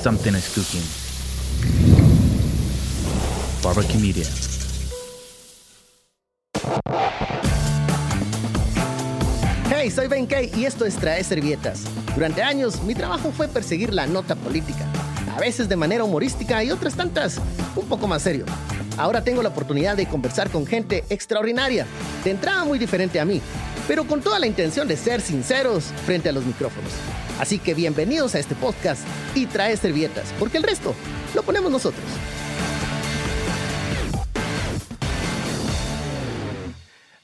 something is cooking. Barbecue Media. Hey, soy Ben Kay y esto es Trae Servietas. Durante años, mi trabajo fue perseguir la nota política, a veces de manera humorística y otras tantas un poco más serio. Ahora tengo la oportunidad de conversar con gente extraordinaria, de entrada muy diferente a mí, pero con toda la intención de ser sinceros frente a los micrófonos. Así que bienvenidos a este podcast y trae servietas, porque el resto lo ponemos nosotros.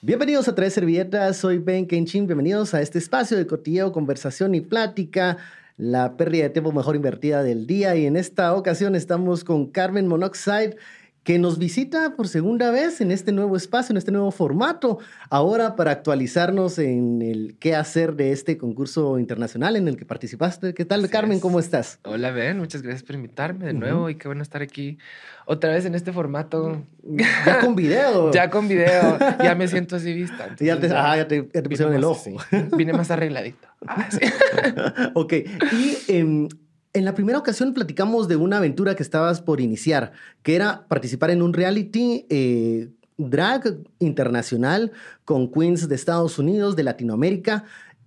Bienvenidos a Tres Servietas, soy Ben Kenchin, bienvenidos a este espacio de cotilleo, conversación y plática, la pérdida de tiempo mejor invertida del día y en esta ocasión estamos con Carmen Monoxide, que nos visita por segunda vez en este nuevo espacio, en este nuevo formato, ahora para actualizarnos en el qué hacer de este concurso internacional en el que participaste. ¿Qué tal, Carmen? ¿Cómo estás? Hola, Ben, muchas gracias por invitarme de nuevo y qué bueno estar aquí otra vez en este formato. Ya con video. ya con video, ya me siento así vista. Ya te, ah, ya te, pusieron el ojo. Vine más arregladito. Ah, sí. ok, y... Eh, en la primera ocasión platicamos de una aventura que estabas por iniciar, que era participar en un reality eh, drag internacional con queens de Estados Unidos, de Latinoamérica.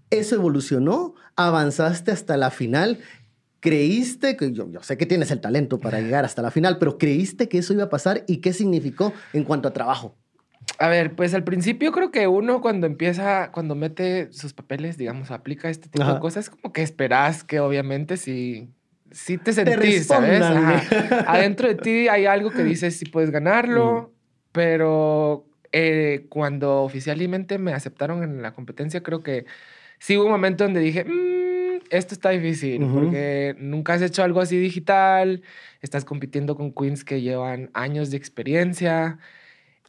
Eso evolucionó, avanzaste hasta la final. ¿Creíste que, yo, yo sé que tienes el talento para llegar hasta la final, pero creíste que eso iba a pasar y qué significó en cuanto a trabajo? A ver, pues al principio creo que uno cuando empieza, cuando mete sus papeles, digamos, aplica este tipo de cosas, como que esperas que obviamente si sí te sentís, ¿sabes? Adentro de ti hay algo que dices si puedes ganarlo, pero eh, cuando oficialmente me aceptaron en la competencia, creo que sí hubo un momento donde dije, mm, esto está difícil, porque nunca has hecho algo así digital, estás compitiendo con queens que llevan años de experiencia.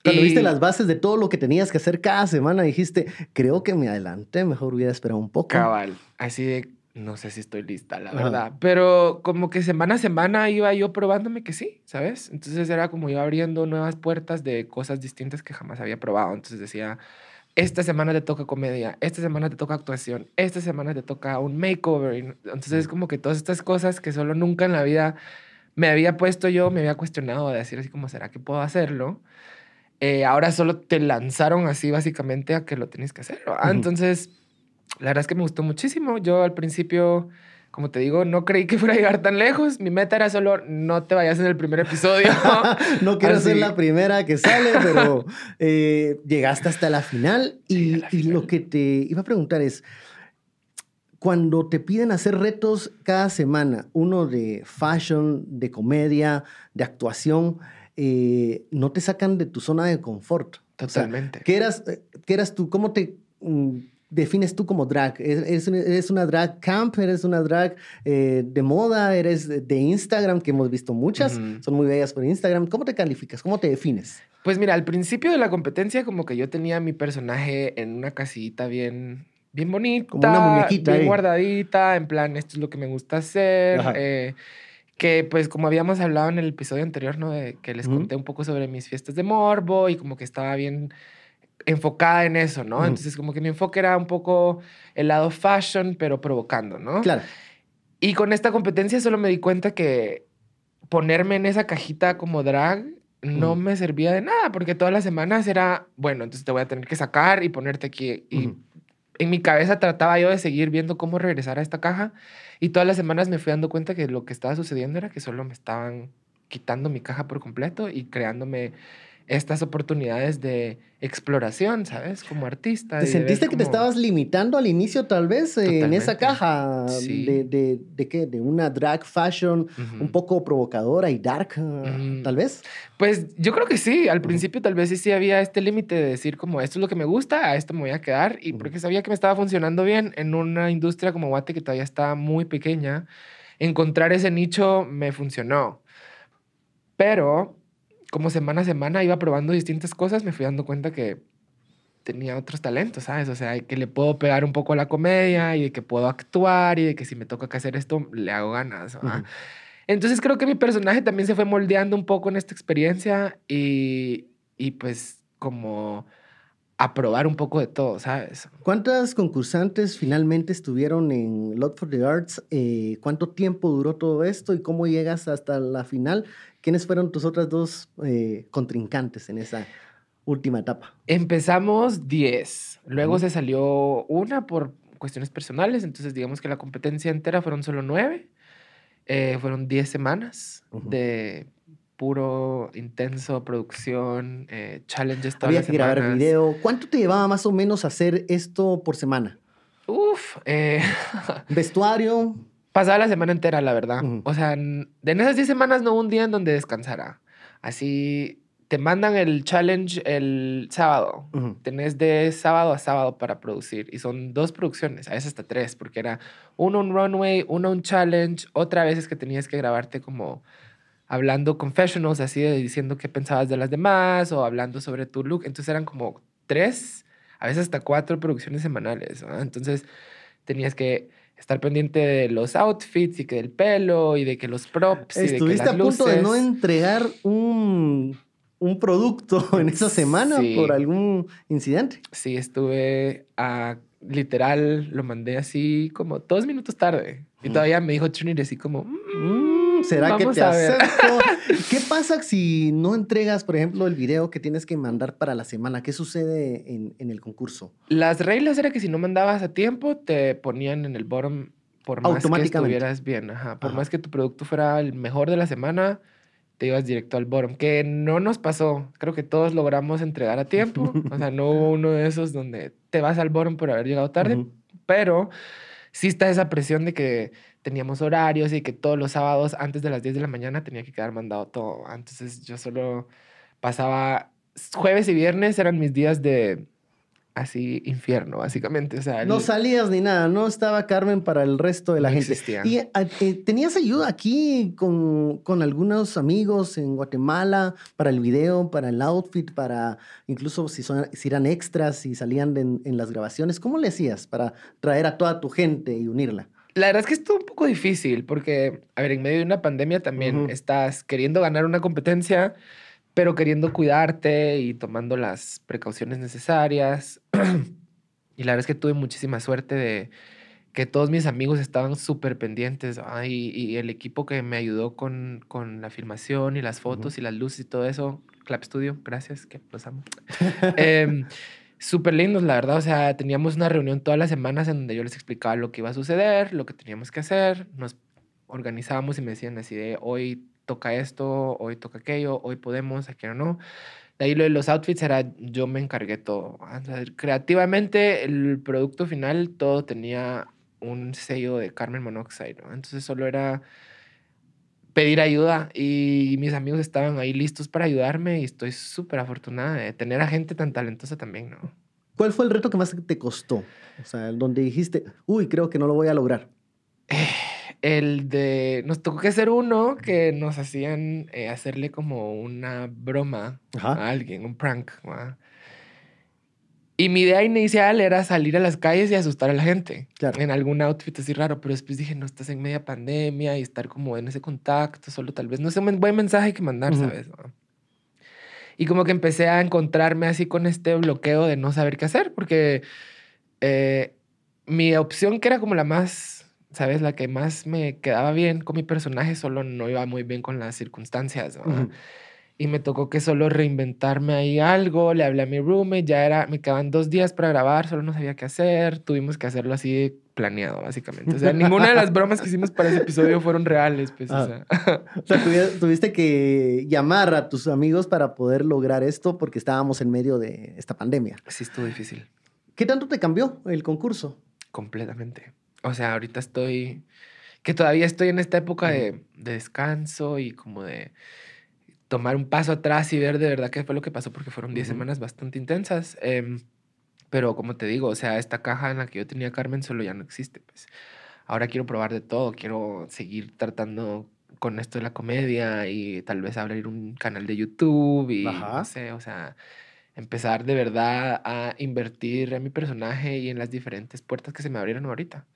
Cuando viste las bases de todo lo que tenías que hacer cada semana, dijiste, creo que me adelanté, mejor hubiera esperado un poco. Cabal, así de no sé si estoy lista, la verdad. Pero como que semana a semana iba yo probándome que sí, ¿sabes? Entonces era como yo abriendo nuevas puertas de cosas distintas que jamás había probado. Entonces decía, esta semana te toca comedia, esta semana te toca actuación, esta semana te toca un makeover. Entonces es como que todas estas cosas que solo nunca en la vida me había puesto yo, me había cuestionado de decir así como, ¿será que puedo hacerlo? Eh, ahora solo te lanzaron así básicamente a que lo tienes que hacer. Entonces la verdad es que me gustó muchísimo. Yo al principio, como te digo, no creí que fuera a llegar tan lejos. Mi meta era solo no te vayas en el primer episodio. no quiero ser la primera que sale, pero eh, llegaste hasta la final. y, y lo que te iba a preguntar es, cuando te piden hacer retos cada semana, uno de fashion, de comedia, de actuación, eh, no te sacan de tu zona de confort. Totalmente. ¿qué, eras, eh, ¿Qué eras tú? ¿Cómo te mm, defines tú como drag? ¿Eres, una drag camp? ¿Eres una drag eh, de moda? ¿Eres de Instagram? Que hemos visto muchas. Son muy bellas por Instagram. ¿Cómo te calificas? ¿Cómo te defines? Pues mira, al principio de la competencia como que yo tenía mi personaje en una casita bien, bien bonita. Como una muñequita. Bien guardadita. En plan, esto es lo que me gusta hacer. Eh, que pues como habíamos hablado en el episodio anterior, ¿no? De que les conté un poco sobre mis fiestas de morbo y como que estaba bien enfocada en eso, ¿no? Entonces, como que mi enfoque era un poco el lado fashion, pero provocando, ¿no? Claro. Y con esta competencia solo me di cuenta que ponerme en esa cajita como drag no me servía de nada, porque todas las semanas era, bueno, entonces te voy a tener que sacar y ponerte aquí. Y en mi cabeza trataba yo de seguir viendo cómo regresar a esta caja. Y todas las semanas me fui dando cuenta que lo que estaba sucediendo era que solo me estaban quitando mi caja por completo y creándome estas oportunidades de exploración, ¿sabes? Como artista. ¿Te sentiste que te estabas limitando al inicio tal vez en esa caja de, de, de, qué? De una drag fashion un poco provocadora y dark, tal vez? Pues yo creo que sí. Al principio tal vez sí, sí había este límite de decir como esto es lo que me gusta, a esto me voy a quedar. Y porque sabía que me estaba funcionando bien en una industria como Guate que todavía está muy pequeña. Encontrar ese nicho me funcionó. Pero como semana a semana iba probando distintas cosas, me fui dando cuenta que tenía otros talentos, ¿sabes? O sea, que le puedo pegar un poco a la comedia y de que puedo actuar y de que si me toca que hacer esto, le hago ganas. Entonces creo que mi personaje también se fue moldeando un poco en esta experiencia y, y pues como a probar un poco de todo, ¿sabes? ¿Cuántas concursantes finalmente estuvieron en Lot for the Arts? Eh, ¿Cuánto tiempo duró todo esto y cómo llegas hasta la final? ¿Quiénes fueron tus otras dos eh, contrincantes en esa última etapa? Empezamos 10, luego se salió una por cuestiones personales, entonces digamos que la competencia entera fueron solo 9, eh, fueron 10 semanas uh -huh. de puro, intenso, producción, eh, challenges todas Había que grabar semanas. video. ¿Cuánto te llevaba más o menos hacer esto por semana? Uf, eh, Vestuario. pasaba la semana entera, la verdad. Ujú. O sea, en esas 10 semanas no hubo un día en donde descansara. Así, te mandan el challenge el sábado. Ujú. Tenés de sábado a sábado para producir. Y son dos producciones, a veces hasta tres, porque era uno un runway, uno un challenge. Otra vez es que tenías que grabarte como hablando confessionals, así de diciendo qué pensabas de las demás o hablando sobre tu look. Entonces eran como tres, a veces hasta cuatro producciones semanales. ¿no? Entonces tenías que estar pendiente de los outfits y que del pelo y de que los props y de que Estuviste las a punto de no entregar un, un producto en esa semana Sí. por algún incidente. Sí, estuve a literal, lo mandé así como dos minutos tarde. Y todavía me dijo Trinity así como, "Mm, ¿Será que te acepto? ¿Qué pasa si no entregas, por ejemplo, el video que tienes que mandar para la semana? ¿Qué sucede en, en el concurso? Las reglas era que si no mandabas a tiempo, te ponían en el bottom por más que estuvieras bien. Ajá. Por Ajá. más que tu producto fuera el mejor de la semana, te ibas directo al bottom. Que no nos pasó. Creo que todos logramos entregar a tiempo. o sea, no hubo uno de esos donde te vas al bottom por haber llegado tarde. Pero sí está esa presión de que teníamos horarios y que todos los sábados antes de las 10 de la mañana tenía que quedar mandado todo. Entonces yo solo pasaba jueves y viernes eran mis días de así infierno, básicamente. O sea, No el- salías ni nada, no estaba Carmen para el resto de la No gente. existía. ¿Y a- eh, tenías ayuda aquí con, con algunos amigos en Guatemala para el video, para el outfit, para incluso si, son, si eran extras, si salían en, en las grabaciones? ¿Cómo le hacías para traer a toda tu gente y unirla? La verdad es que estuvo un poco difícil porque, a ver, en medio de una pandemia también estás queriendo ganar una competencia, pero queriendo cuidarte y tomando las precauciones necesarias. y la verdad es que tuve muchísima suerte de que todos mis amigos estaban súper pendientes ah, y, y el equipo que me ayudó con, con la filmación y las fotos y las luces y todo eso, Clap Studio, gracias, que los amo. Em, súper lindos, la verdad. O sea, teníamos una reunión todas las semanas en donde yo les explicaba lo que iba a suceder, lo que teníamos que hacer. Nos organizábamos y me decían así de hoy toca esto, hoy toca aquello, hoy podemos, aquí o no. De ahí lo de los outfits era yo me encargué todo. Sea, creativamente, el producto final todo tenía un sello de Carmen Monoxide. ¿no? Entonces solo era pedir ayuda y mis amigos estaban ahí listos para ayudarme y estoy súper afortunada de tener a gente tan talentosa también, ¿no? ¿Cuál fue el reto que más te costó? O sea, donde dijiste, uy, creo que no lo voy a lograr. El de, nos tocó que hacer uno que nos hacían eh, hacerle como una broma Ajá. a alguien, un prank. ¿va? Y mi idea inicial era salir a las calles y asustar a la gente Claro. en algún outfit así raro, pero después dije, no, estás en media pandemia y estar como en ese contacto, solo tal vez, no es un buen mensaje que mandar, Ujú. ¿sabes? ¿va? Y como que empecé a encontrarme así con este bloqueo de no saber qué hacer, porque eh, mi opción que era como la más, ¿sabes? La que más me quedaba bien con mi personaje, solo no iba muy bien con las circunstancias. ¿va? Ujú. Y me tocó que solo reinventarme ahí algo, le hablé a mi roommate, ya era, me quedaban dos días para grabar, solo no sabía qué hacer, tuvimos que hacerlo así planeado, básicamente. O sea, ninguna de las bromas que hicimos para ese episodio fueron reales, pues, o Ah. sea. O sea, tuvi- tuviste que llamar a tus amigos para poder lograr esto porque estábamos en medio de esta pandemia. sí estuvo difícil, ¿Qué tanto te cambió el concurso? completamente. O sea, ahorita estoy, que todavía estoy en esta época de, de descanso y como de tomar un paso atrás y ver de verdad qué fue lo que pasó, porque fueron 10 Ujú. semanas bastante intensas. em, pero como te digo, o sea, esta caja en la que yo tenía Carmen solo ya no existe. Pues. Ahora quiero probar de todo, quiero seguir tratando con esto de la comedia y tal vez abrir un canal de YouTube y Ajá. no sé, o sea, empezar de verdad a invertir en mi personaje y en las diferentes puertas que se me abrieron ahorita.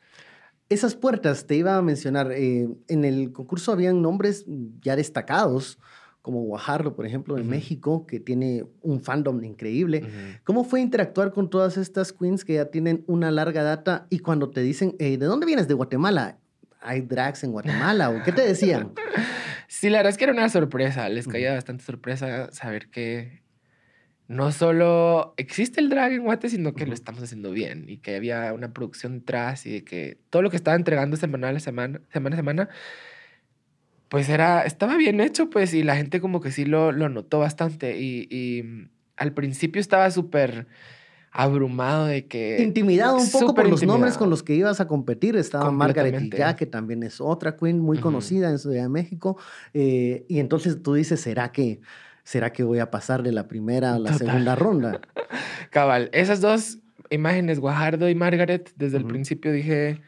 Esas puertas, te iba a mencionar, eh, en el concurso habían nombres ya destacados como Guajardo, por ejemplo, en. México, que tiene un fandom increíble. ¿Cómo fue interactuar con todas estas queens que ya tienen una larga data y cuando te dicen, ¿de dónde vienes? ¿De Guatemala? ¿Hay drags en Guatemala? ¿O qué te decían? Sí, la verdad es que era una sorpresa. Les caía bastante sorpresa saber que no solo existe el drag en Guate, sino que lo estamos haciendo bien y que había una producción detrás y de que todo lo que estaba entregando semana a semana, semana a semana, pues era, estaba bien hecho, pues, y la gente como que sí lo, lo notó bastante. Y, y, mm, al principio estaba súper abrumado de que... Intimidado un poco por los nombres con los que ibas a competir. Estaba Margaret. Ya, que también es otra queen muy conocida en Ciudad de México. eh, y entonces tú dices, ¿será que, ¿será que voy a pasar de la primera a la Total. segunda ronda? Cabal, esas dos imágenes, Guajardo y Margaret, desde el principio dije,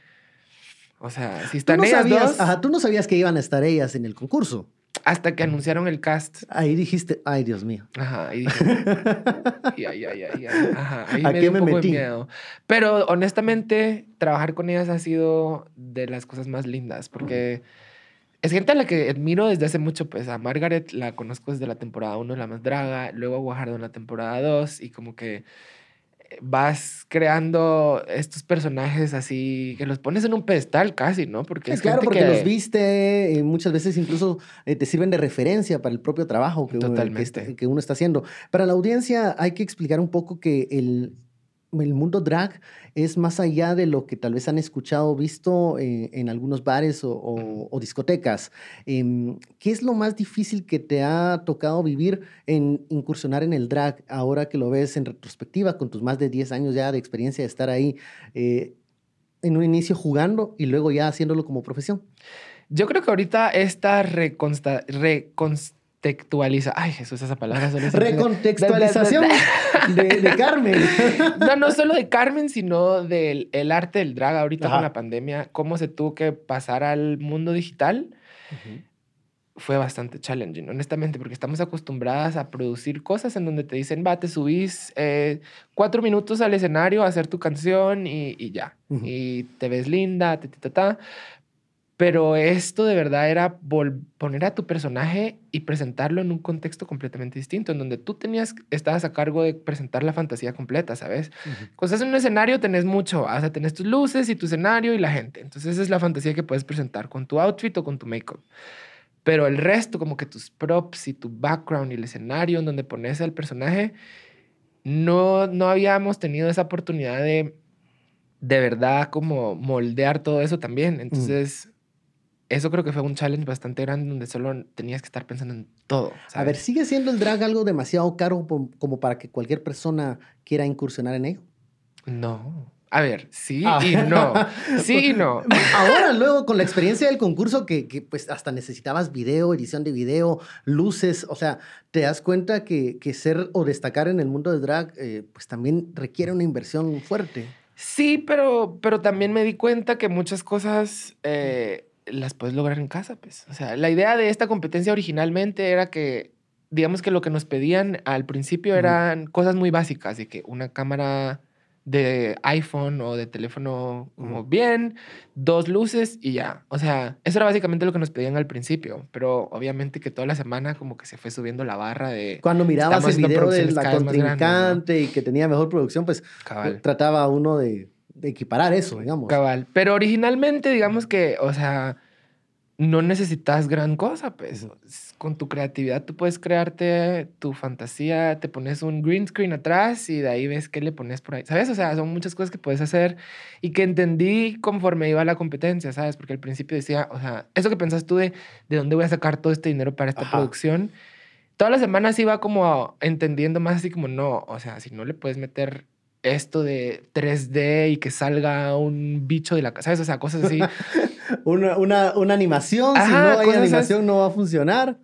o sea, si están no, ellas sabías, dos, ajá, tú no sabías que iban a estar ellas en el concurso. hasta que anunciaron el cast, Ahí dijiste, ay, Dios mío. ajá, y dije, ay, ay, ay, ay, ajá, ahí ¿A me qué dio un me poco metí? de miedo. Pero honestamente, trabajar con ellas ha sido de las cosas más lindas, porque es gente a la que admiro desde hace mucho, pues a Margaret la conozco desde la temporada 1, la más draga, luego a Guajardo en la temporada 2, y como que vas creando estos personajes así que los pones en un pedestal casi, ¿no? Porque es claro, gente porque que- los viste, eh, muchas veces incluso eh, te sirven de referencia para el propio trabajo que, uno, que uno está haciendo. Para la audiencia hay que explicar un poco que el, el mundo drag es más allá de lo que tal vez han escuchado o visto eh, en algunos bares o, o- o discotecas. Em, ¿Qué es lo más difícil que te ha tocado vivir en incursionar en el drag ahora que lo ves en retrospectiva con tus más de 10 años ya de experiencia de estar ahí? eh, en un inicio jugando y luego ya haciéndolo como profesión. Yo creo que ahorita esta reconsta. Ay, Jesús, esa palabra Recontextualización de, de Carmen. No, no solo de Carmen, sino del el arte del drag ahorita Ajá. con la pandemia, cómo se tuvo que pasar al mundo digital, fue bastante challenging, honestamente, porque estamos acostumbradas a producir cosas en donde te dicen, va, te subís eh, cuatro minutos al escenario a hacer tu canción y, y ya. Y te ves linda, ta, ta, ta, ta. Pero esto de verdad era poner a tu personaje y presentarlo en un contexto completamente distinto, en donde tú tenías, estabas a cargo de presentar la fantasía completa, ¿sabes? Cuando estás en un escenario tenés mucho, o sea, tenés tus luces y tu escenario y la gente. Entonces esa es la fantasía que puedes presentar con tu outfit o con tu make-up. Pero el resto, como que tus props y tu background y el escenario en donde pones al personaje, no, no habíamos tenido esa oportunidad de de verdad como moldear todo eso también. Entonces, eso creo que fue un challenge bastante grande donde solo tenías que estar pensando en todo. A ver. ¿sigue siendo el drag algo demasiado caro como para que cualquier persona quiera incursionar en ello? No. A ver, sí Ah. y no. Sí y no. Ahora, luego, con la experiencia del concurso, que, que, pues hasta necesitabas video, edición de video, luces, o sea, te das cuenta que, que ser o destacar en el mundo del drag, eh, pues también requiere una inversión fuerte. Sí, pero, pero también me di cuenta que muchas cosas eh, las puedes lograr en casa, pues. O sea, la idea de esta competencia originalmente era que, digamos que lo que nos pedían al principio eran cosas muy básicas, de que una cámara de iPhone o de teléfono como bien, dos luces y ya. O sea, eso era básicamente lo que nos pedían al principio, pero obviamente que toda la semana como que se fue subiendo la barra de Cuando mirabas el video de la contrincante y que tenía mejor producción, pues cabal. trataba uno de equiparar eso, digamos. Cabal. Pero originalmente, digamos que, o sea, no necesitas gran cosa, pues. Con tu creatividad tú puedes crearte tu fantasía, te pones un green screen atrás y de ahí ves qué le pones por ahí. ¿Sabes? O sea, son muchas cosas que puedes hacer y que entendí conforme iba la competencia, ¿sabes? Porque al principio decía, o sea, eso que pensás tú de de dónde voy a sacar todo este dinero para esta Ajá. producción. Todas las semanas iba como entendiendo más así como, no, o sea, si no le puedes meter esto de 3D y que salga un bicho de la casa, ¿sabes? O sea, cosas así. Una, una, una animación, si no hay animación no va a funcionar.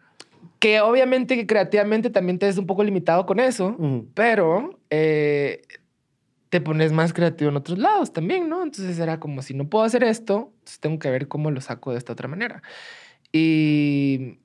que obviamente que creativamente también te ves un poco limitado con eso, pero eh, te pones más creativo en otros lados también, ¿no? Entonces era como, si no puedo hacer esto, entonces tengo que ver cómo lo saco de esta otra manera. Y,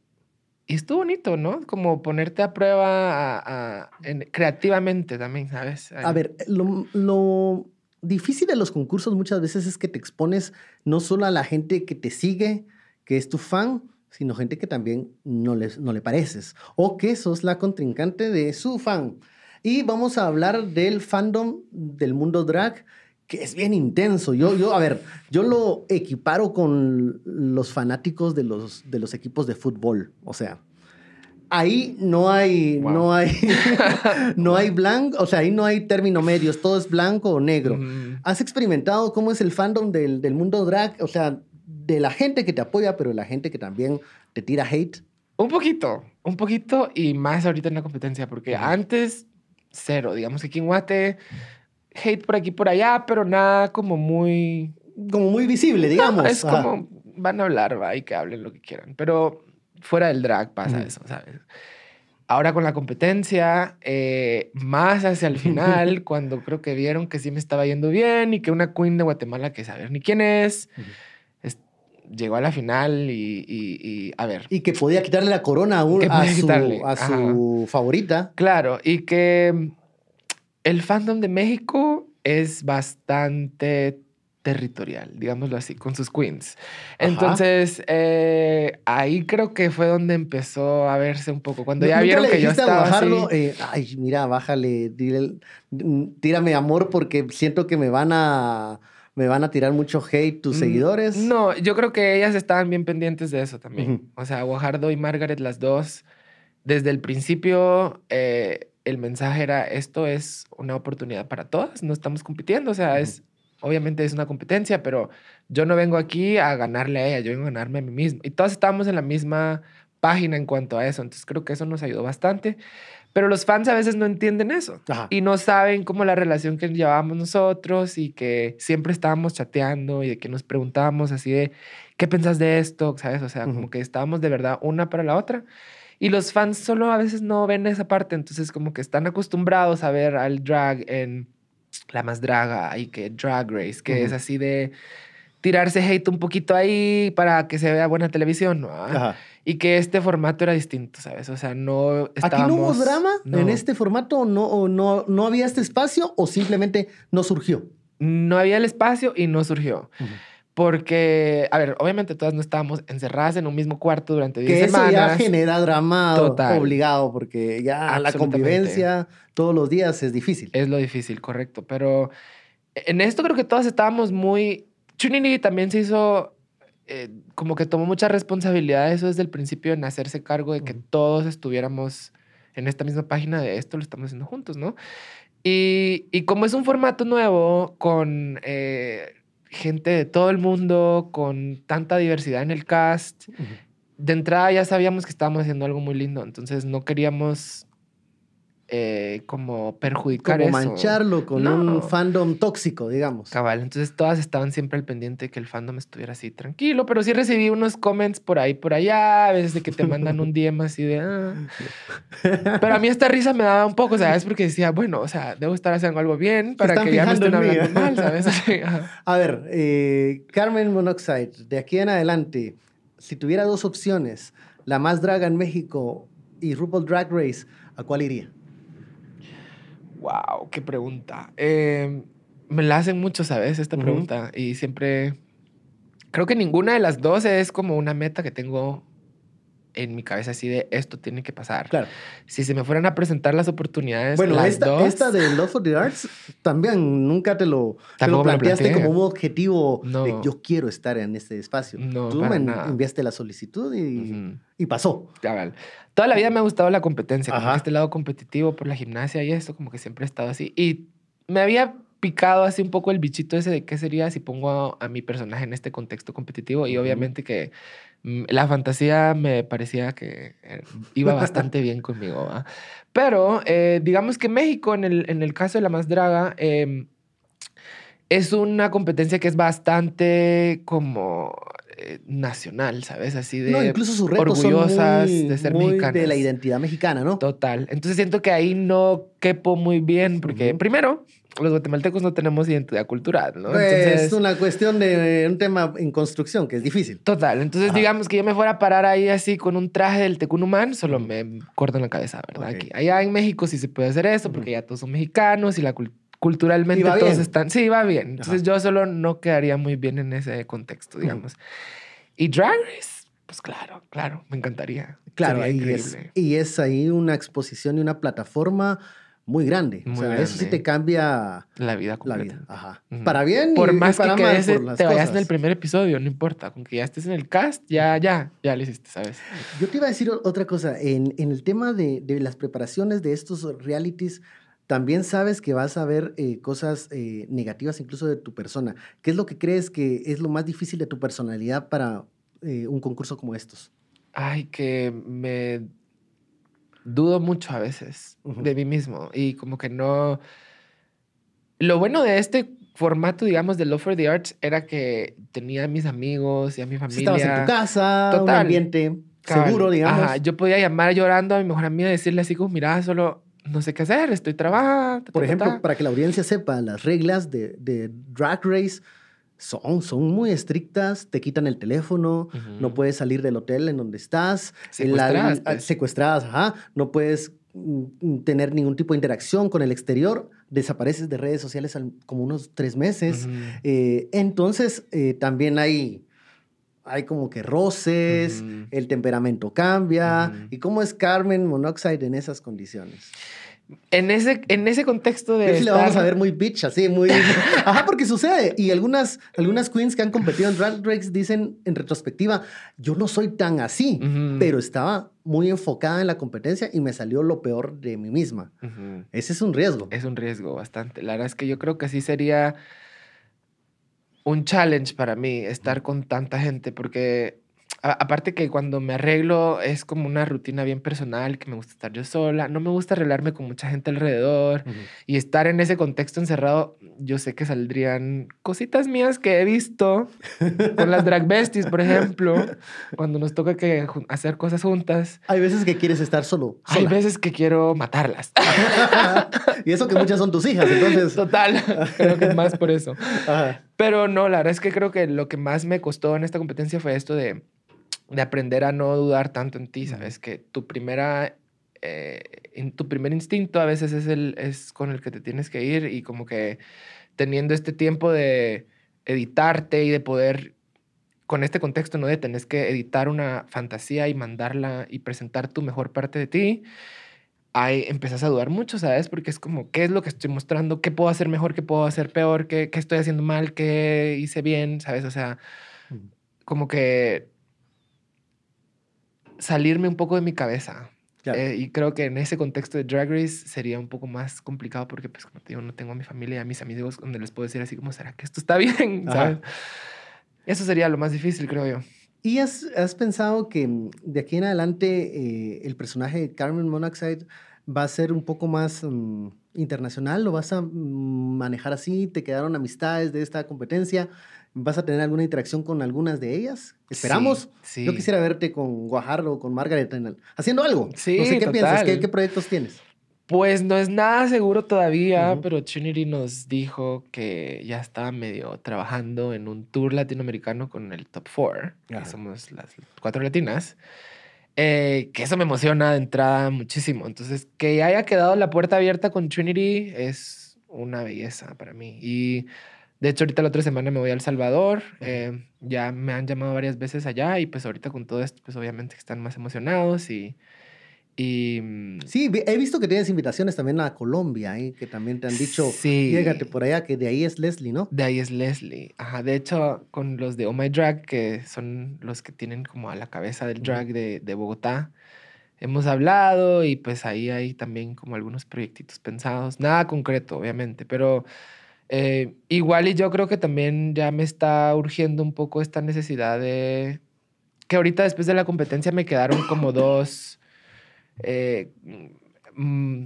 y estuvo bonito, ¿no? Como ponerte a prueba creativamente también, ¿sabes? A ver, lo, lo difícil de los concursos muchas veces es que te expones no solo a la gente que te sigue, que es tu fan, sino gente que también no, les, no le pareces o que sos la contrincante de su fan. Y vamos a hablar del fandom del mundo drag, que es bien intenso. Yo, yo, a ver, yo lo equiparo con los fanáticos de los, de los equipos de fútbol. O sea, ahí no hay, Wow. no hay, no hay blanco, o sea, ahí no hay término medios, todo es blanco o negro. ¿Has experimentado cómo es el fandom del, del mundo drag? O sea, de la gente que te apoya, pero de la gente que también te tira hate. Un poquito, un poquito y más ahorita en la competencia, porque antes cero, digamos que aquí en Guate, hate por aquí por allá, pero nada como muy... Como muy visible, digamos. es Ajá. como, van a hablar, va, y que hablen lo que quieran, pero fuera del drag pasa Ujú. eso, ¿sabes? Ahora con la competencia, eh, más hacia el final, cuando creo que vieron que sí me estaba yendo bien y que una queen de Guatemala que saber ni quién es, es- llegó a la final y, y- y, a ver, Y que podía quitarle la corona a, un- a su, a su favorita. Claro, y que mm, el fandom de México es bastante territorial, digámoslo así, con sus queens. Entonces, eh, ahí creo que fue donde empezó a verse un poco. Cuando ya ¿Nunca vieron que yo estaba Guajardo, así, eh, ay, mira, bájale, dile- mm, tírame amor porque siento que me van a, me van a tirar mucho hate tus Mm, seguidores. No, yo creo que ellas estaban bien pendientes de eso también. O sea, Guajardo y Margaret, las dos, desde el principio, eh, el mensaje era, esto es una oportunidad para todas, no estamos compitiendo, o sea, Ujú. es, obviamente es una competencia, pero yo no vengo aquí a ganarle a ella, yo vengo a ganarme a mí mismo. Y todos estábamos en la misma página en cuanto a eso, entonces creo que eso nos ayudó bastante. Pero los fans a veces no entienden eso Ajá. y no saben cómo la relación que llevábamos nosotros y que siempre estábamos chateando y de que nos preguntábamos así de, ¿qué pensás de esto? ¿Sabes? O sea, como Ujú. que estábamos de verdad una para la otra. Y los fans solo a veces no ven esa parte, entonces como que están acostumbrados a ver al drag en la más draga y que Drag Race, que es así de tirarse hate un poquito ahí para que se vea buena televisión, ¿no? Ajá. Y que este formato era distinto, ¿sabes? O sea, no ¿Aquí no hubo drama no. en este formato? ¿No, o no, ¿No había este espacio o simplemente no surgió? no había el espacio y no surgió. Porque, a ver, obviamente todas no estábamos encerradas en un mismo cuarto durante 10 Que eso semanas. ya genera drama Total. obligado, porque ya la convivencia todos los días es difícil. Es lo difícil, correcto. Pero en esto creo que todas estábamos muy... Trinity también se hizo... eh, como que tomó mucha responsabilidad de eso desde el principio en hacerse cargo de que todos estuviéramos en esta misma página de esto lo estamos haciendo juntos, ¿no? Y, y como es un formato nuevo con eh, gente de todo el mundo, con tanta diversidad en el cast, de entrada ya sabíamos que estábamos haciendo algo muy lindo, entonces no queríamos eh, como perjudicar Como eso. mancharlo con No. un fandom tóxico, digamos. Cabal, entonces todas estaban siempre al pendiente de que el fandom estuviera así tranquilo, pero sí recibí unos comments por ahí, por allá, a veces de que te mandan un DM así de... "Ah". Pero a mí esta risa me daba un poco, ¿sabes? Porque decía, bueno, o sea, debo estar haciendo algo bien para que ya me estén hablando mal, ¿sabes? A ver, eh, Carmen Monoxide, de aquí en adelante, si tuviera dos opciones, la más draga en México y RuPaul Drag Race, ¿a cuál iría? Wow, qué pregunta. Eh, me la hacen mucho, ¿sabes? Esta pregunta. Y siempre. Creo que ninguna de las dos es como una meta que tengo en mi cabeza, así de esto tiene que pasar. Claro. Si se me fueran a presentar las oportunidades, Bueno, las esta, dos, esta de Love for the Arts también nunca te lo, te lo planteaste como un objetivo No. de yo quiero estar en este espacio. No, Tú me nada. enviaste la solicitud y, Ujú. y pasó. Cabal. Toda la vida me ha gustado la competencia, como este lado competitivo por la gimnasia y esto, como que siempre he estado así. Y me había picado así un poco el bichito ese de qué sería si pongo a, a mi personaje en este contexto competitivo. Y Ujú. obviamente que la fantasía me parecía que eh, iba bastante bien conmigo. ¿va? Pero eh, digamos que México, en el, en el caso de la más draga, eh, es una competencia que es bastante como eh, nacional, ¿sabes? Así de... no, incluso sus retos orgullosas son muy, de ser muy mexicanas. de la identidad mexicana, ¿no? Total. Entonces siento que ahí no quepo muy bien porque Ujú. primero, los guatemaltecos no tenemos identidad cultural, ¿no? Pues, Entonces, es una cuestión de un tema en construcción que es difícil. total. Entonces Ajá. digamos que yo me fuera a parar ahí así con un traje del Tecunumán, solo me cortan la cabeza, ¿verdad? Ok. Aquí. Allá en México sí se puede hacer eso porque ya todos son mexicanos y la cul- culturalmente Y todos bien. están... Sí, va bien. Entonces Ajá. yo solo no quedaría muy bien en ese contexto, digamos. Y Drag Race, Pues claro, claro, me encantaría. Claro, Sería ahí es, increíble. y es ahí una exposición y una plataforma muy grande. o Muy sea, eso sí grande. te cambia La vida la completa. vida. Ajá. Para bien Por y, y más para que mal quedes, por las te vayas en el primer episodio, no importa. Con que ya estés en el cast, ya, ya, ya lo hiciste, ¿sabes? Yo te iba a decir o- otra cosa. En, en el tema de, de las preparaciones de estos realities, también sabes que vas a ver eh, cosas eh, negativas incluso de tu persona. ¿Qué es lo que crees que es lo más difícil de tu personalidad para eh, un concurso como estos? Ay, que me dudo mucho a veces de mí mismo y como que no... Lo bueno de este formato, digamos, de Love for the Arts era que tenía a mis amigos y a mi Si familia. estabas en tu casa, un Total. ambiente Cabal. seguro, digamos. Ajá, yo podía llamar llorando a mi mejor amiga y decirle así como, mira, solo no sé qué hacer, estoy trabajando. ta, Por ta, ejemplo, ta". para que la audiencia sepa, las reglas de, de Drag Race son, son muy estrictas. Te quitan el teléfono, no puedes salir del hotel en donde estás. la- Secuestradas, ah, pues. secuestradas, ajá. No puedes mm, tener ningún tipo de interacción con el exterior. Desapareces de redes sociales al- como unos tres meses. Eh, entonces, eh, también hay, hay como que roces, Ujú. el temperamento cambia. Ujú. ¿Y cómo es Carmen Monoxide en esas condiciones? En ese, en ese contexto de. Sí la vamos estar- a ver muy bitch, así, muy... Ajá, porque sucede. Y algunas, algunas queens que han competido en Drag Race dicen en retrospectiva, yo no soy tan así, Ujú. pero estaba muy enfocada en la competencia y me salió lo peor de mí misma. Ese es un riesgo. Es un riesgo bastante. La verdad es que yo creo que sí sería un challenge para mí estar con tanta gente, porque a- aparte que cuando me arreglo es como una rutina bien personal, que me gusta estar yo sola, no me gusta arreglarme con mucha gente alrededor y estar en ese contexto encerrado, yo sé que saldrían cositas mías que he visto con las drag besties, por ejemplo, cuando nos toca que hacer cosas juntas. Hay veces que quieres estar solo. Hay veces que quiero matarlas. y eso que muchas son tus hijas, entonces... Total, creo que es más por eso. Ajá. Pero no, la verdad es que creo que lo que más me costó en esta competencia fue esto de, de aprender a no dudar tanto en ti, ¿sabes? Que tu primera... eh, in- tu primer instinto a veces es, el, es con el que te tienes que ir y como que teniendo este tiempo de editarte y de poder, con este contexto, ¿no? De tenés que editar una fantasía y mandarla y presentar tu mejor parte de ti, ahí empiezas a dudar mucho, ¿sabes? Porque es como, ¿qué es lo que estoy mostrando? ¿Qué puedo hacer mejor? ¿Qué puedo hacer peor? ¿Qué, qué estoy haciendo mal? ¿Qué hice bien? ¿Sabes? O sea, como que salirme un poco de mi cabeza. Claro. Eh, y creo que en ese contexto de Drag Race sería un poco más complicado porque, pues, como te digo, no tengo a mi familia y a mis amigos donde les puedo decir así como, ¿será que esto está bien? ¿Sabes? Eso sería lo más difícil, creo yo. ¿Y has, has pensado que mm, de aquí en adelante eh, el personaje de Carmen Monoxide va a ser un poco más mm, internacional? ¿Lo vas a mm, manejar así? ¿Te quedaron amistades de esta competencia? ¿Vas a tener alguna interacción con algunas de ellas? Esperamos. Sí, Yo sí. quisiera verte con Guajardo o con Margaret haciendo algo. Sí, no sé qué piensas, ¿qué, total. qué proyectos tienes? Pues no es nada seguro todavía, Ujú. pero Trinity nos dijo que ya estaba medio trabajando en un tour latinoamericano con el Top Four, que somos las cuatro latinas. eh, que eso me emociona de entrada muchísimo. Entonces, que haya quedado la puerta abierta con Trinity es una belleza para mí. Y de hecho, ahorita la otra semana me voy a El Salvador. eh, ya me han llamado varias veces allá y pues ahorita con todo esto, pues obviamente están más emocionados y... y mm, Sí, he visto que tienes invitaciones también a Colombia, ¿eh? que también te han dicho, Sí. llégate por allá, que de ahí es Leslie, ¿no? De ahí es Leslie. Ajá, de hecho, con los de Oh My Drag, que son los que tienen como a la cabeza del drag de, de Bogotá, hemos hablado y pues ahí hay también como algunos proyectitos pensados. Nada concreto, obviamente, pero eh, igual y yo creo que también ya me está urgiendo un poco esta necesidad de... Que ahorita después de la competencia me quedaron como dos... eh, mm,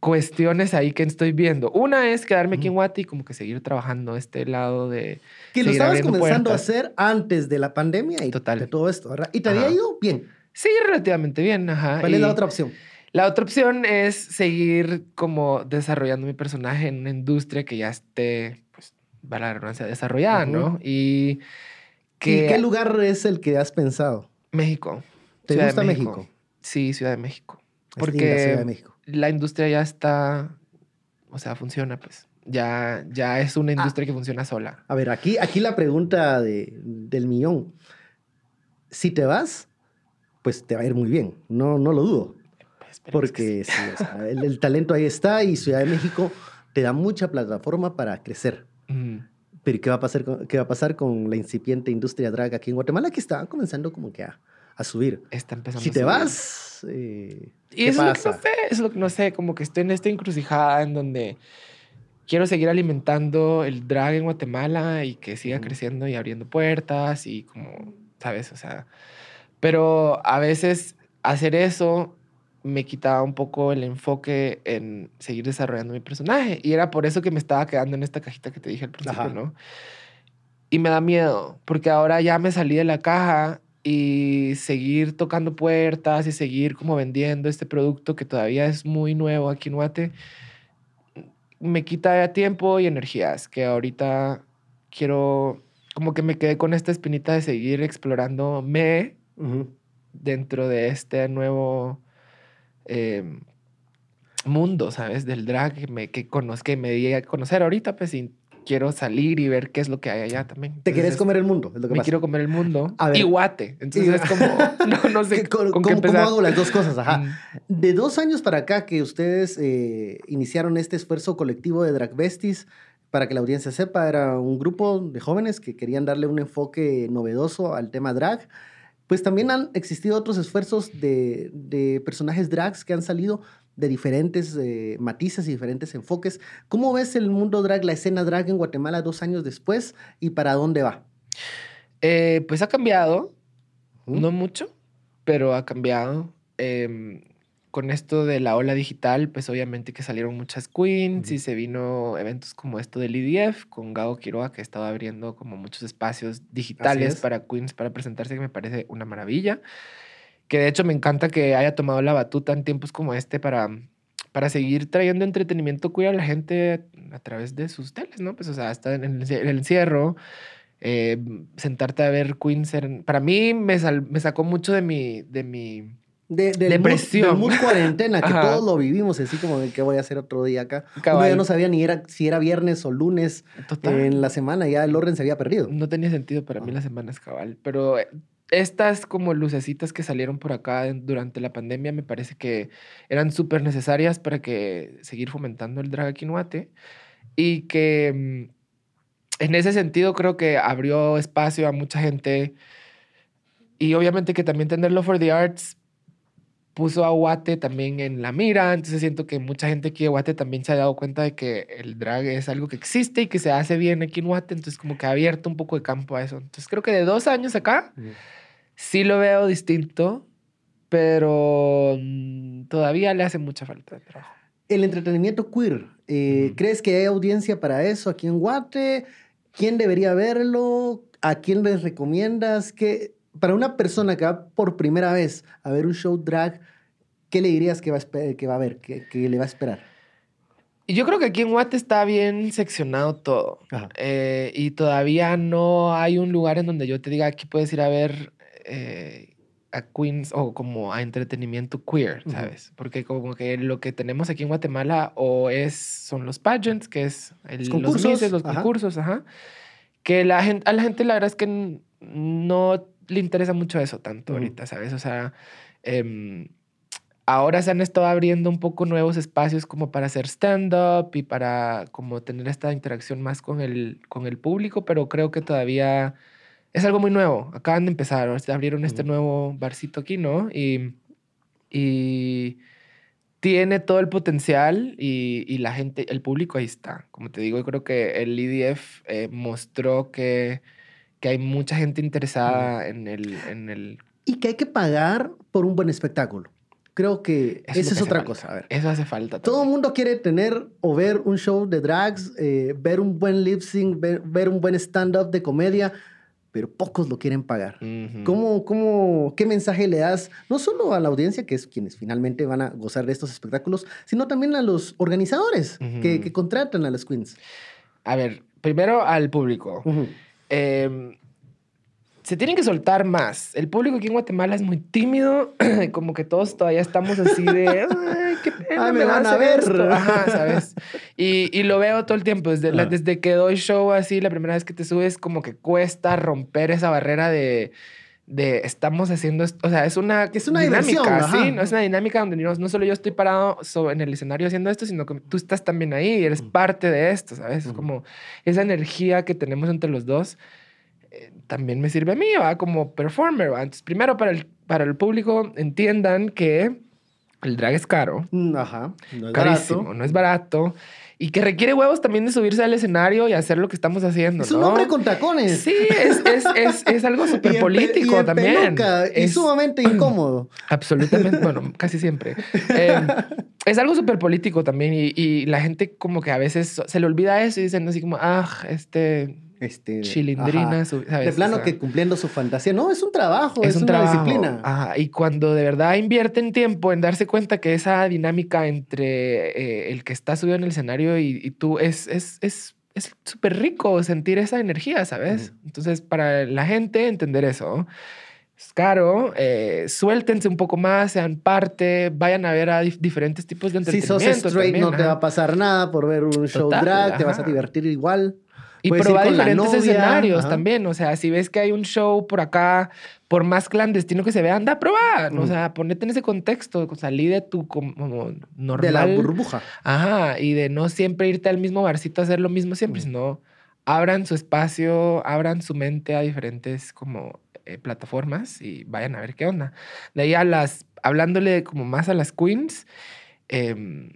cuestiones ahí que estoy viendo. Una es quedarme aquí en Guati y como que seguir trabajando este lado de... Que lo estabas comenzando puertas. a hacer antes de la pandemia y Total. de todo esto, ¿verdad? Y te había Ajá. ido bien. Sí, relativamente bien, ajá. ¿Cuál es la y otra opción? La otra opción es seguir como desarrollando mi personaje en una industria que ya esté, pues, va la redundancia, desarrollada. ¿no? Y que... ¿Y qué lugar es el que has pensado? México. ¿Te Ciudad gusta México? Sí, Ciudad de México. Es Porque Ciudad de México. la industria ya está, o sea, funciona, pues. Ya, ya es Ah. una industria que funciona sola. A ver, aquí, aquí la pregunta de- del millón. si te vas, pues te va a ir muy bien. No, no lo dudo. Porque sí. o sea, el, el talento ahí está y Ciudad de México te da mucha plataforma para crecer. Mm. Pero ¿qué va a pasar con, qué va a pasar con la incipiente industria drag aquí en Guatemala que está comenzando como que a, a subir? Está empezando Si a te subir. vas, eh, Y ¿qué eso es lo que pasa? no sé, es lo que no sé, como que estoy en esta encrucijada en donde quiero seguir alimentando el drag en Guatemala y que siga Ujú. creciendo y abriendo puertas y como, ¿sabes? O sea, pero a veces hacer eso me quitaba un poco el enfoque en seguir desarrollando mi personaje y era por eso que me estaba quedando en esta cajita que te dije al principio, Ajá. ¿no? Y me da miedo, porque ahora ya me salí de la caja y seguir tocando puertas y seguir como vendiendo este producto que todavía es muy nuevo aquí en Guate, me quita tiempo y energías que ahorita quiero, como que me quedé con esta espinita de seguir explorando me Ujú. dentro de este nuevo eh, mundo, ¿sabes? Del drag que me, que conozco, que me di a conocer ahorita, pues quiero salir y ver qué es lo que hay allá también. Te querés Entonces, comer el mundo, es lo que me pasa. quiero comer el mundo A ver. y guate. Entonces es como, no, no sé ¿Qué- ¿Cómo, con qué cómo- cómo hago las dos cosas? Ajá. Mm. De dos años para acá que ustedes eh, iniciaron este esfuerzo colectivo de Drag Besties, para que la audiencia sepa, era un grupo de jóvenes que querían darle un enfoque novedoso al tema drag. Pues también han existido otros esfuerzos de, de personajes drags que han salido de diferentes eh, matices y diferentes enfoques. ¿Cómo ves el mundo drag, la escena drag en Guatemala dos años después y para dónde va? Eh, pues ha cambiado, ¿Mm? no mucho, pero ha cambiado. Em, con esto de la ola digital, pues obviamente que salieron muchas queens y se vino eventos como esto del IDF con Gabo Quiroga, que estaba abriendo como muchos espacios digitales es. para queens para presentarse, que me parece una maravilla. Que de hecho me encanta que haya tomado la batuta en tiempos como este para, para seguir trayendo entretenimiento queer a la gente a través de sus teles, ¿no? Pues, o sea, hasta en el, en el encierro, eh, sentarte a ver Queens. en- para mí me, sal- me sacó mucho de mi, de mi De, del Depresión. Mood, del mood cuarentena, que todos lo vivimos, así como de qué voy a hacer otro día acá. Uno ya no sabía ni era, si era viernes o lunes Total. en la semana, ya el orden se había perdido. No tenía sentido para mí Ah. las semanas cabal, pero eh, estas como lucecitas que salieron por acá durante la pandemia me parece que eran súper necesarias para que seguir fomentando el drag aquí en y que mm, en ese sentido creo que abrió espacio a mucha gente y obviamente que también tener Love for the Arts puso a Guate también en la mira, entonces siento que mucha gente aquí de Guate también se ha dado cuenta de que el drag es algo que existe y que se hace bien aquí en Guate, entonces como que ha abierto un poco de campo a eso. Entonces creo que de dos años acá sí lo veo distinto, pero mm, todavía le hace mucha falta de trabajo. El entretenimiento queer, eh. ¿crees que hay audiencia para eso aquí en Guate? ¿Quién debería verlo? ¿A quién les recomiendas? que Para una persona que va por primera vez a ver un show drag, ¿qué le dirías que va a, que va a ver, que, que le va a esperar? Yo creo que aquí en Guate está bien seccionado todo. Eh, y todavía no hay un lugar en donde yo te diga aquí puedes ir a ver eh, a Queens o como a entretenimiento queer. ¿sabes? Porque como que lo que tenemos aquí en Guatemala o es son los pageants, que es el- Los los concursos, misses, los ajá. concursos, ajá. Que la gente, a la gente la verdad es que no le interesa mucho eso tanto Ujú. ahorita, ¿sabes? O sea, em, ahora se han estado abriendo un poco nuevos espacios como para hacer stand-up y para como tener esta interacción más con el, con el público, pero creo que todavía es algo muy nuevo. Acaban de empezar, abrieron este nuevo barcito aquí, ¿no? Y, y tiene todo el potencial y, y la gente, el público ahí está. Como te digo, yo creo que el IDF eh, mostró que, que hay mucha gente interesada en el... En el Y que hay que pagar por un buen espectáculo. Creo que eso esa es que hace otra falta. cosa. A ver. Eso hace falta. Todo el también. mundo quiere tener o ver un show de drags, eh, ver un buen lip sync, ver, ver un buen stand-up de comedia, pero pocos lo quieren pagar. Ujú. ¿Cómo, cómo, ¿Qué mensaje le das no solo a la audiencia, que es quienes finalmente van a gozar de estos espectáculos, sino también a los organizadores que, Ujú. que contratan a las queens? A ver, primero al público. Ujú. Eh, se tienen que soltar más. El público aquí en Guatemala es muy tímido, como que todos todavía estamos así de, ay, qué pena, Ay, me van a ver". esto". Ajá, ¿sabes? Y, y lo veo todo el tiempo, desde, la- Ajá. desde que doy show así, la primera vez que te subes, como que cuesta romper esa barrera de, de estamos haciendo esto. O sea, es una, Es una dinámica, diversión, sí, no es una dinámica donde no, no solo yo estoy parado so- en el escenario haciendo esto, sino que tú estás también ahí y eres parte de esto, ¿sabes? Es como esa energía que tenemos entre los dos eh, también me sirve a mí, ¿va? Como performer, ¿va? Entonces, primero para el, para el público entiendan que el drag es caro, Mm, Ajá. No es carísimo, barato. no es barato, y que requiere huevos también de subirse al escenario y hacer lo que estamos haciendo, Es un ¿no? hombre con tacones. Sí, es, es, es, es algo súper pe- político y en también. peluca, y Es sumamente incómodo. absolutamente, bueno, casi siempre. Eh, es algo súper político también y, y la gente como que a veces se le olvida eso y dicen así como, ah, este Este, chilindrina, ajá. su- ¿sabes? De plano O sea, que cumpliendo su fantasía. No, es un trabajo, es, es un una trabajo. disciplina. Ajá, Y cuando de verdad invierten tiempo en darse cuenta que esa dinámica entre eh, el que está subido en el escenario y, y tú es es es es súper rico sentir esa energía, ¿sabes? Entonces, para la gente entender eso, es caro, eh, suéltense un poco más, sean parte, vayan a ver a dif- diferentes tipos de Si entretenimiento. sos straight también, no te va a pasar nada por ver un show drag, te vas a divertir igual. Y probar diferentes escenarios ajá. también. O sea, si ves que hay un show por acá, por más clandestino que se vea, anda a probar. O Ujú. sea, ponete en ese contexto, salí de tu como, normal. De la burbuja. Ajá, y de no siempre irte al mismo barcito a hacer lo mismo siempre, Ujú. sino abran su espacio, abran su mente a diferentes como eh, plataformas y vayan a ver qué onda. De ahí a las, hablándole como más a las queens, em,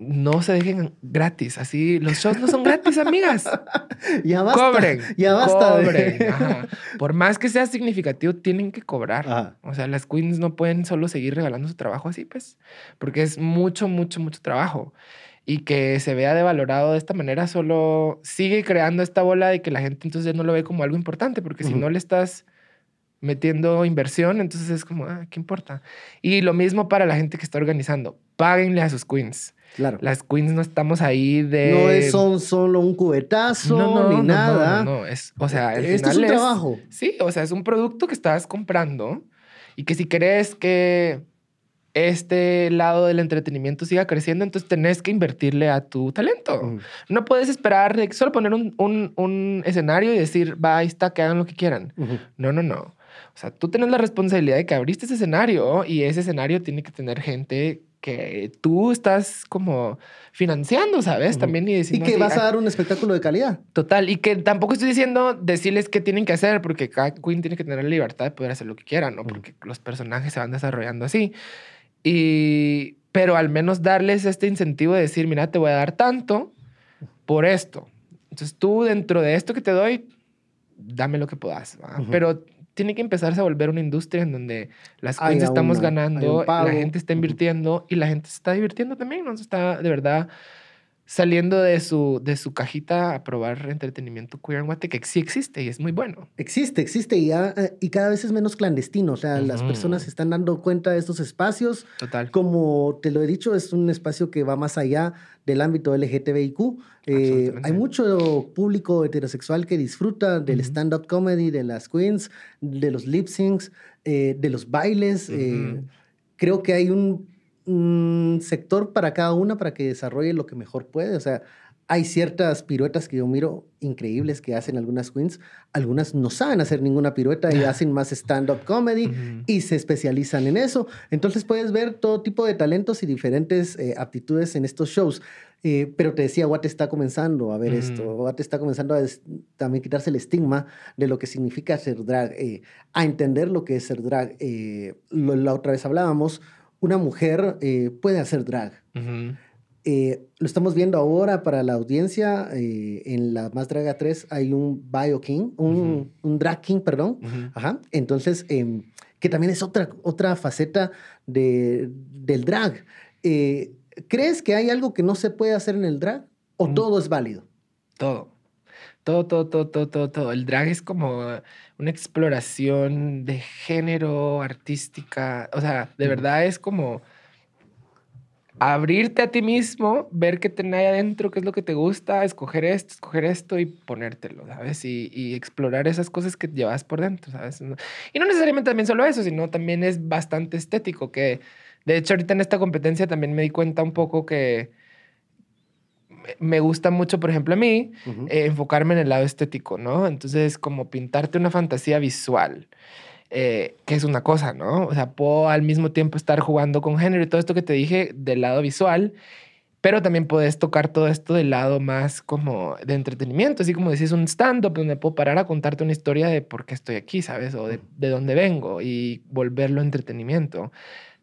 no se dejen gratis. Así, los shows no son gratis, amigas. Ya basta. Cobren. Ya basta. de- Cobren. ajá. Por más que sea significativo, tienen que cobrar. Ajá. O sea, las queens no pueden solo seguir regalando su trabajo así, pues, porque es mucho, mucho, mucho trabajo. Y que se vea devalorado de esta manera solo sigue creando esta bola de que la gente entonces no lo ve como algo importante, porque si no le estás metiendo inversión, entonces es como, ah, ¿qué importa? Y lo mismo para la gente que está organizando. Páguenle a sus queens. Claro. Las queens no estamos ahí de... No es son solo un cubetazo ni nada. No, no, es, o sea, al Esto es un trabajo. Sí, o sea, es un producto que estás comprando y que si querés que este lado del entretenimiento siga creciendo, entonces tenés que invertirle a tu talento. No puedes esperar de solo poner un, un- un escenario y decir, va, ahí está, que hagan lo que quieran. No, no, no. O sea, tú tienes la responsabilidad de que abriste ese escenario y ese escenario tiene que tener gente que tú estás como financiando, ¿sabes? También y Y que así, vas a "Ah, dar un espectáculo de calidad. Total, y que tampoco estoy diciendo decirles qué tienen que hacer, porque cada queen tiene que tener la libertad de poder hacer lo que quiera, ¿no? Porque los personajes se van desarrollando así. Y, pero al menos darles este incentivo de decir, mira, te voy a dar tanto por esto. Entonces tú dentro de esto que te doy, dame lo que puedas. Ujú. Pero tiene que empezarse a volver una industria en donde las queens estamos una- ganando, la gente está invirtiendo y la gente se está divirtiendo también, ¿no? Se está de verdad saliendo de su, de su cajita a probar entretenimiento queer en Guate, que sí existe y es muy bueno. Existe, existe y, ya, eh, y cada vez es menos clandestino. O sea, las personas se están dando cuenta de estos espacios. Total. Como te lo he dicho, es un espacio que va más allá del ámbito LGTBIQ. Eh, hay mucho público heterosexual que disfruta del stand-up comedy, de las queens, de los lip syncs, eh, de los bailes. eh, creo que hay un, sector para cada una para que desarrolle lo que mejor puede. O sea, hay ciertas piruetas que yo miro increíbles que hacen algunas queens. Algunas no saben hacer ninguna pirueta y hacen más stand-up comedy y se especializan en eso. Entonces puedes ver todo tipo de talentos y diferentes eh, aptitudes en estos shows. Eh, pero te decía, Guate está comenzando a ver esto. Guate está comenzando a también quitarse el estigma de lo que significa ser drag, eh, a entender lo que es ser drag. Eh, lo- la otra vez hablábamos, una mujer eh, puede hacer drag. Eh, lo estamos viendo ahora para la audiencia. eh, en la Más Draga 3 hay un Bio King, un, Drag King, perdón. Ajá. Entonces, em, que también es otra, otra faceta de, del drag. ¿Crees que hay algo que no se puede hacer en el drag? ¿O Mm. todo es válido? Todo. Todo, todo, todo, todo, todo, todo. El drag es como una exploración de género, artística. O sea, de verdad es como abrirte a ti mismo, ver qué tenés ahí adentro, qué es lo que te gusta, escoger esto, escoger esto y ponértelo, ¿sabes? Y, y explorar esas cosas que llevas por dentro, ¿sabes? Y no necesariamente también solo eso, sino también es bastante estético, que de hecho ahorita en esta competencia también me di cuenta un poco que me gusta mucho, por ejemplo, a mí, eh, enfocarme en el lado estético, ¿no? Entonces, como pintarte una fantasía visual, eh, que es una cosa, ¿no? O sea, puedo al mismo tiempo estar jugando con género y todo esto que te dije del lado visual, pero también puedes tocar todo esto del lado más como de entretenimiento, así como decís un stand-up donde puedo parar a contarte una historia de por qué estoy aquí, ¿sabes? O de, de dónde vengo y volverlo entretenimiento.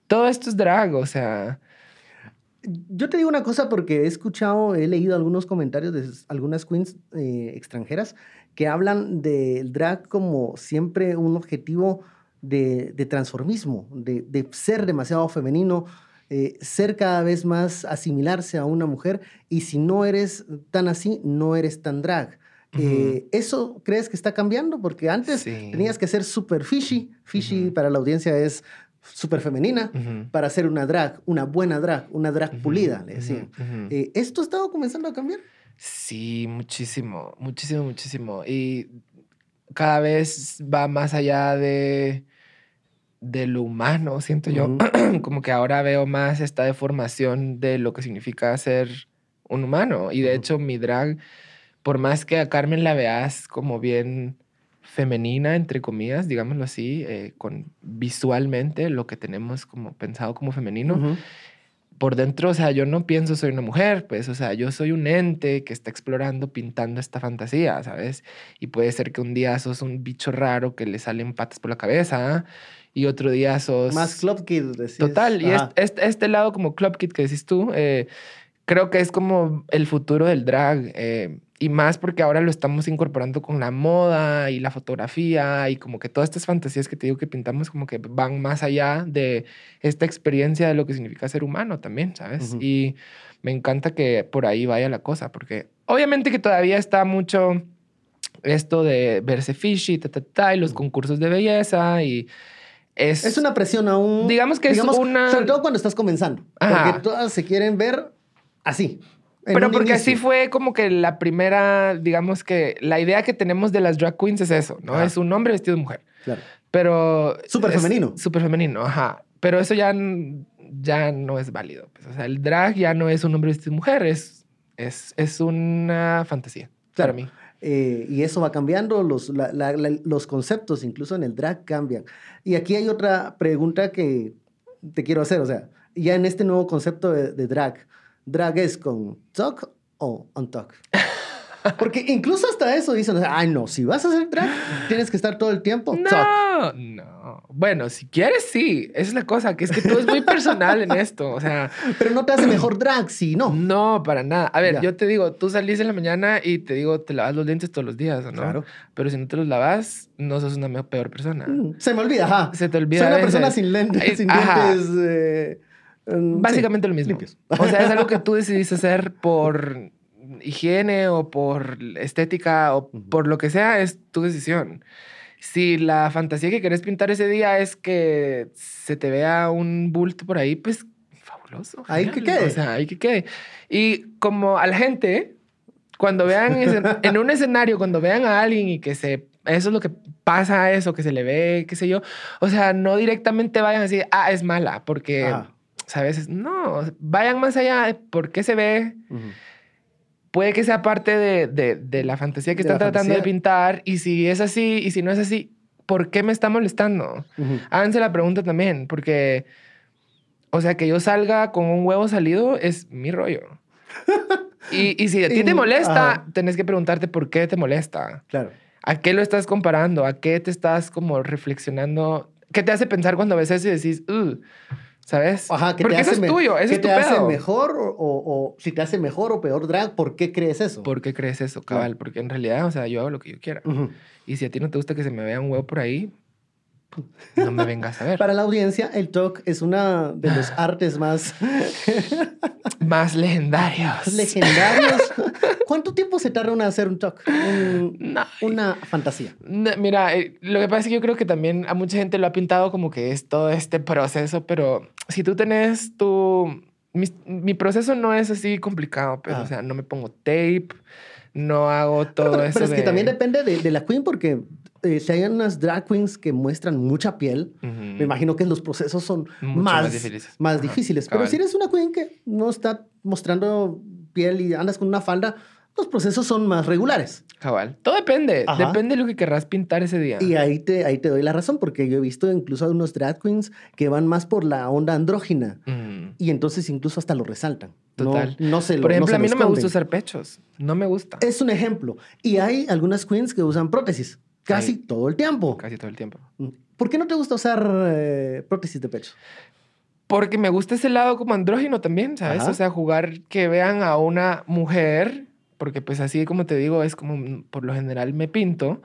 Todo esto es drag, o sea, Yo te digo una cosa porque he escuchado, he leído algunos comentarios de algunas queens eh, extranjeras que hablan del drag como siempre un objetivo de, de transformismo, de, de ser demasiado femenino, eh, ser cada vez más asimilarse a una mujer y si no eres tan así, no eres tan drag. Eh, ¿Eso crees que está cambiando? Porque antes Sí. tenías que ser súper fishy. Fishy para la audiencia es súper femenina para hacer una drag, una buena drag, una drag pulida, le decían. Eh, ¿Esto ha estado comenzando a cambiar? Sí, muchísimo, muchísimo, muchísimo. Y cada vez va más allá de, de lo humano, siento yo. Como que ahora veo más esta deformación de lo que significa ser un humano. Y de hecho, mi drag, por más que a Carmen la veas como bien femenina, entre comillas, digámoslo así, eh, con visualmente lo que tenemos como pensado como femenino, por dentro, o sea, yo no pienso soy una mujer, pues, o sea, yo soy un ente que está explorando, pintando esta fantasía, ¿sabes? Y puede ser que un día sos un bicho raro que le salen patas por la cabeza y otro día sos... Más Club Kid, decís. Total, y este, este lado como Club Kid que decís tú, eh, creo que es como el futuro del drag. eh, y más porque ahora lo estamos incorporando con la moda y la fotografía y como que todas estas fantasías que te digo que pintamos como que van más allá de esta experiencia de lo que significa ser humano también, ¿sabes? Y me encanta que por ahí vaya la cosa, porque obviamente que todavía está mucho esto de verse fishy, ta, ta, ta, y los concursos de belleza y es... Es una presión aún. Digamos que es una- Sobre todo cuando estás comenzando. Ajá. Porque todas se quieren ver así. Pero porque así inicio. fue como que la primera, digamos que la idea que tenemos de las drag queens es eso, ¿no? Ajá. Es un hombre vestido de mujer. Claro. Pero... Súper femenino. Súper femenino, ajá. Pero eso ya, ya no es válido. pues. O sea, el drag ya no es un hombre vestido de mujer, es, es, es una fantasía Claro. para mí. Eh, y eso va cambiando, los, la- la- la- los conceptos, incluso en el drag, cambian. Y aquí hay otra pregunta que te quiero hacer. O sea, ya en este nuevo concepto de, de drag, ¿drag es con talk o on talk? Porque incluso hasta eso dicen, ay no, si vas a hacer drag, tienes que estar todo el tiempo talk. No, no. Bueno, si quieres, sí. Esa es la cosa, que es que todo es muy personal en esto. O sea, Pero no te hace mejor drag si no. no, para nada. A ver, Ya. yo te digo, tú salís en la mañana y te digo, te lavas los dientes todos los días, ¿o ¿no? Claro. Pero si no te los lavas, no sos una peor persona. Mm, Se me olvida, ajá. Se te olvida. Soy una persona sin lentes, sin ajá. dientes. eh, Básicamente sí, lo mismo. limpios. O sea, es algo que tú decidiste hacer por higiene o por estética o por lo que sea, es tu decisión. Si la fantasía que querés pintar ese día es que se te vea un bulto por ahí, pues fabuloso. Ahí que quede. O sea, ahí que quede. Y como a la gente, cuando vean en un escenario, cuando vean a alguien y que se... Eso es lo que pasa, eso, que se le ve, qué sé yo. O sea, no directamente vayan a decir, ah, es mala, porque... Ajá. ¿Sabes? Es- No, vayan más allá de por qué se ve. Puede que sea parte de, de- de la fantasía que están tratando de pintar. Y si es así, y si no es así, ¿por qué me está molestando? Ujú. Háganse la pregunta también, porque, o sea, que yo salga con un huevo salido es mi rollo. Y, y si a ti te molesta, ajá. tenés que preguntarte por qué te molesta. Claro. ¿A qué lo estás comparando? ¿A qué te estás como reflexionando? ¿Qué te hace pensar cuando ves eso y decís, "Ugh", ¿sabes? Ajá, que Porque te eso hace es tuyo, eso que es tu te hace pedo. mejor o, o- si te hace mejor o peor drag, ¿por qué crees eso? ¿Por qué crees eso, cabal? Porque en realidad, o sea, yo hago lo que yo quiera. Ujú. Y si a ti no te gusta que se me vea un huevo por ahí, no me vengas a ver. Para la audiencia, el talk es una de los artes más Más legendarios. legendarios. ¿Cuánto tiempo se tarda en hacer un talk? Un- No, una fantasía. no, mira, eh, lo que pasa es que yo creo que también a mucha gente lo ha pintado como que es todo este proceso, pero si tú tenés tu... Mi, mi proceso no es así complicado, pero, Ah. o sea, no me pongo tape, no hago todo Pero, eso pero es que de- también depende de, de la queen porque eh, si hay unas drag queens que muestran mucha piel, Ujú. me imagino que los procesos son Mucho más, más difíciles. más Ajá, difíciles. Pero si eres una queen que no está mostrando piel y andas con una falda, los procesos son más regulares. Cabal. Todo depende. Ajá. Depende de lo que querrás pintar ese día. Y ahí te, ahí te doy la razón, porque yo he visto incluso a unos drag queens que van más por la onda andrógina. Mm, Y entonces incluso hasta lo resaltan. No- Total. No, se lo Por ejemplo, se a mí no me gusta usar pechos. No me gusta. Es un ejemplo. Y hay algunas queens que usan prótesis casi Ay. todo el tiempo. Casi todo el tiempo. ¿Por qué no te gusta usar eh, prótesis de pecho? Porque me gusta ese lado como andrógino también, ¿sabes? Ajá. O sea, jugar que vean a una mujer, porque pues así como te digo, es como por lo general me pinto,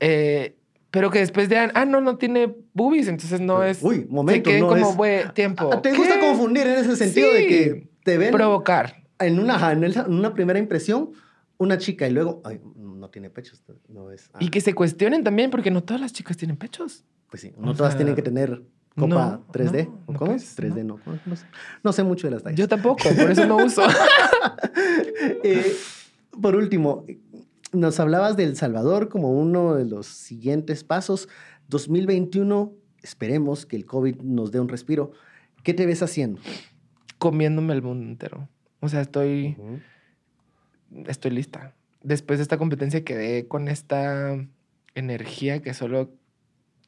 eh, pero que después vean, ah, no, no tiene boobies, entonces no es... Uy, momento, Se queden no como es- buen tiempo. Ah, ¿Te gusta confundir en ese sentido de que te ven Provocar. en una, en una primera impresión una chica y luego, ay, no tiene pechos, no es... ah, Y que se cuestionen también, porque no todas las chicas tienen pechos. Pues sí, no o todas sea, tienen que tener copa no, 3D. no, ¿o no, ¿Cómo? pues, 3D no. No, no sé. No sé mucho de las tallas. Yo tampoco, por eso no uso. Eh, por último, nos hablabas de El Salvador como uno de los siguientes pasos. 2021, esperemos que el COVID nos dé un respiro. ¿Qué te ves haciendo? Comiéndome el mundo entero. O sea, estoy... estoy lista. Después de esta competencia quedé con esta energía que solo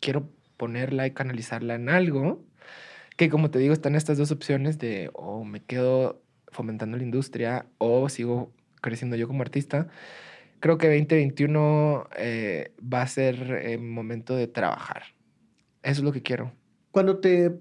quiero ponerla y canalizarla en algo. Que como te digo, están estas dos opciones de o me quedo fomentando la industria o sigo creciendo yo como artista. Creo que 2021 eh, va a ser eh, momento de trabajar. Eso es lo que quiero. Cuando te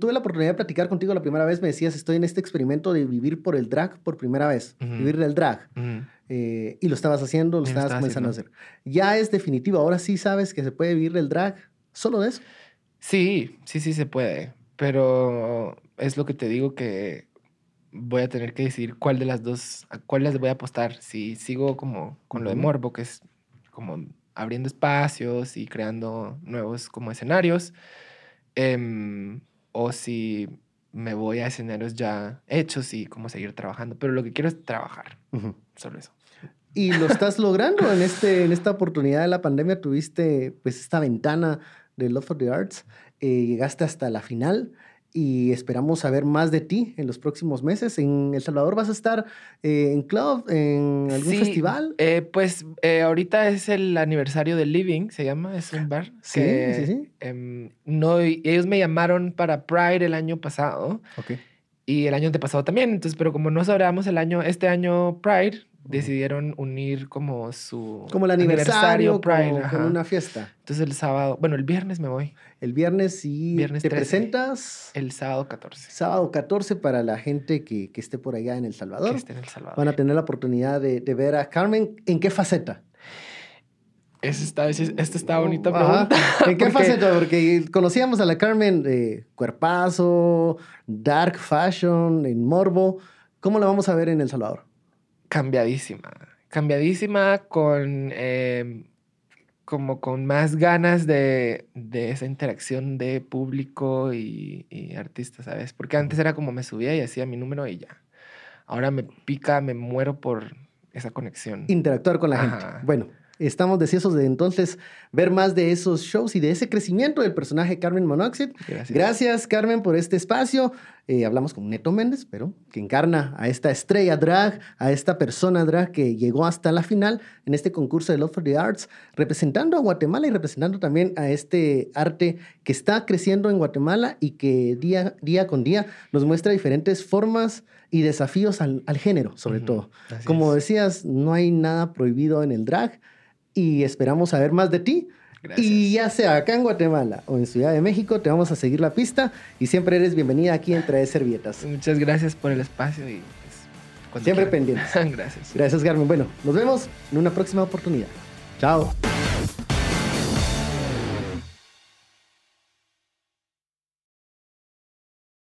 tuve la oportunidad de platicar contigo la primera vez, me decías, estoy en este experimento de vivir por el drag por primera vez, Ujú. vivir del drag. Ujú. Eh, y lo estabas haciendo, lo estabas estaba comenzando a hacer. Ya es definitivo, ahora sí sabes que se puede vivir del drag solo de eso. Sí, sí, sí se puede. Pero es lo que te digo que voy a tener que decidir cuál de las dos, a cuál les voy a apostar. Si sigo como con lo de. Morbo, que es como abriendo espacios y creando nuevos como escenarios, em, o si me voy a escenarios ya hechos y como seguir trabajando. Pero lo que quiero es trabajar, solo eso. Y lo estás logrando en, este, en esta oportunidad de la pandemia. Tuviste pues esta ventana de Love for the Arts. eh, llegaste hasta la final y esperamos saber más de ti en los próximos meses. En El Salvador vas a estar eh, en club, en algún Sí, festival. eh, pues eh, ahorita es el aniversario de Living, se llama, es un bar. Sí, que, sí, sí. em, no, ellos me llamaron para Pride el año pasado Ok. y el año antepasado también. Entonces, pero como no celebramos el año, este año Pride, decidieron unir como su Como el aniversario, Pride. como- con una fiesta. Entonces el sábado, bueno, el viernes me voy, El viernes sí Viernes te 13. presentas. el sábado 14. Sábado 14 para la gente que, que esté por allá en El Que Salvador. esté en El Salvador. Van a tener la oportunidad de, de ver a Carmen. ¿En qué faceta? Ese está, ese- esta está bonita Ajá. pregunta. ¿En qué porque- faceta? Porque conocíamos a la Carmen de cuerpazo, dark fashion, en morbo. ¿Cómo la vamos a ver en El Salvador? Cambiadísima. Cambiadísima con eh, como con más ganas de, de esa interacción de público y, y artista, ¿sabes? Porque antes era como me subía y hacía mi número y ya. Ahora me pica, me muero por esa conexión. Interactuar con la gente. Bueno, estamos deseosos de entonces ver más de esos shows y de ese crecimiento del personaje Carmen Monoxide. Gracias. Gracias, Carmen, por este espacio. Eh, hablamos con Neto Méndez, pero que encarna a esta estrella drag, a esta persona drag que llegó hasta la final en este concurso de Love for the Arts, representando a Guatemala y representando también a este arte que está creciendo en Guatemala y que día, día con día nos muestra diferentes formas y desafíos al, al género, sobre Ujú, todo. así Como es. decías, no hay nada prohibido en el drag y esperamos saber más de ti. Gracias. Y ya sea acá en Guatemala o en Ciudad de México, te vamos a seguir la pista y siempre eres bienvenida aquí en Trae Servietas. Muchas gracias por el espacio y pues, Siempre pendientes. gracias. Gracias, Carmen. Bueno, nos vemos en una próxima oportunidad. Chao.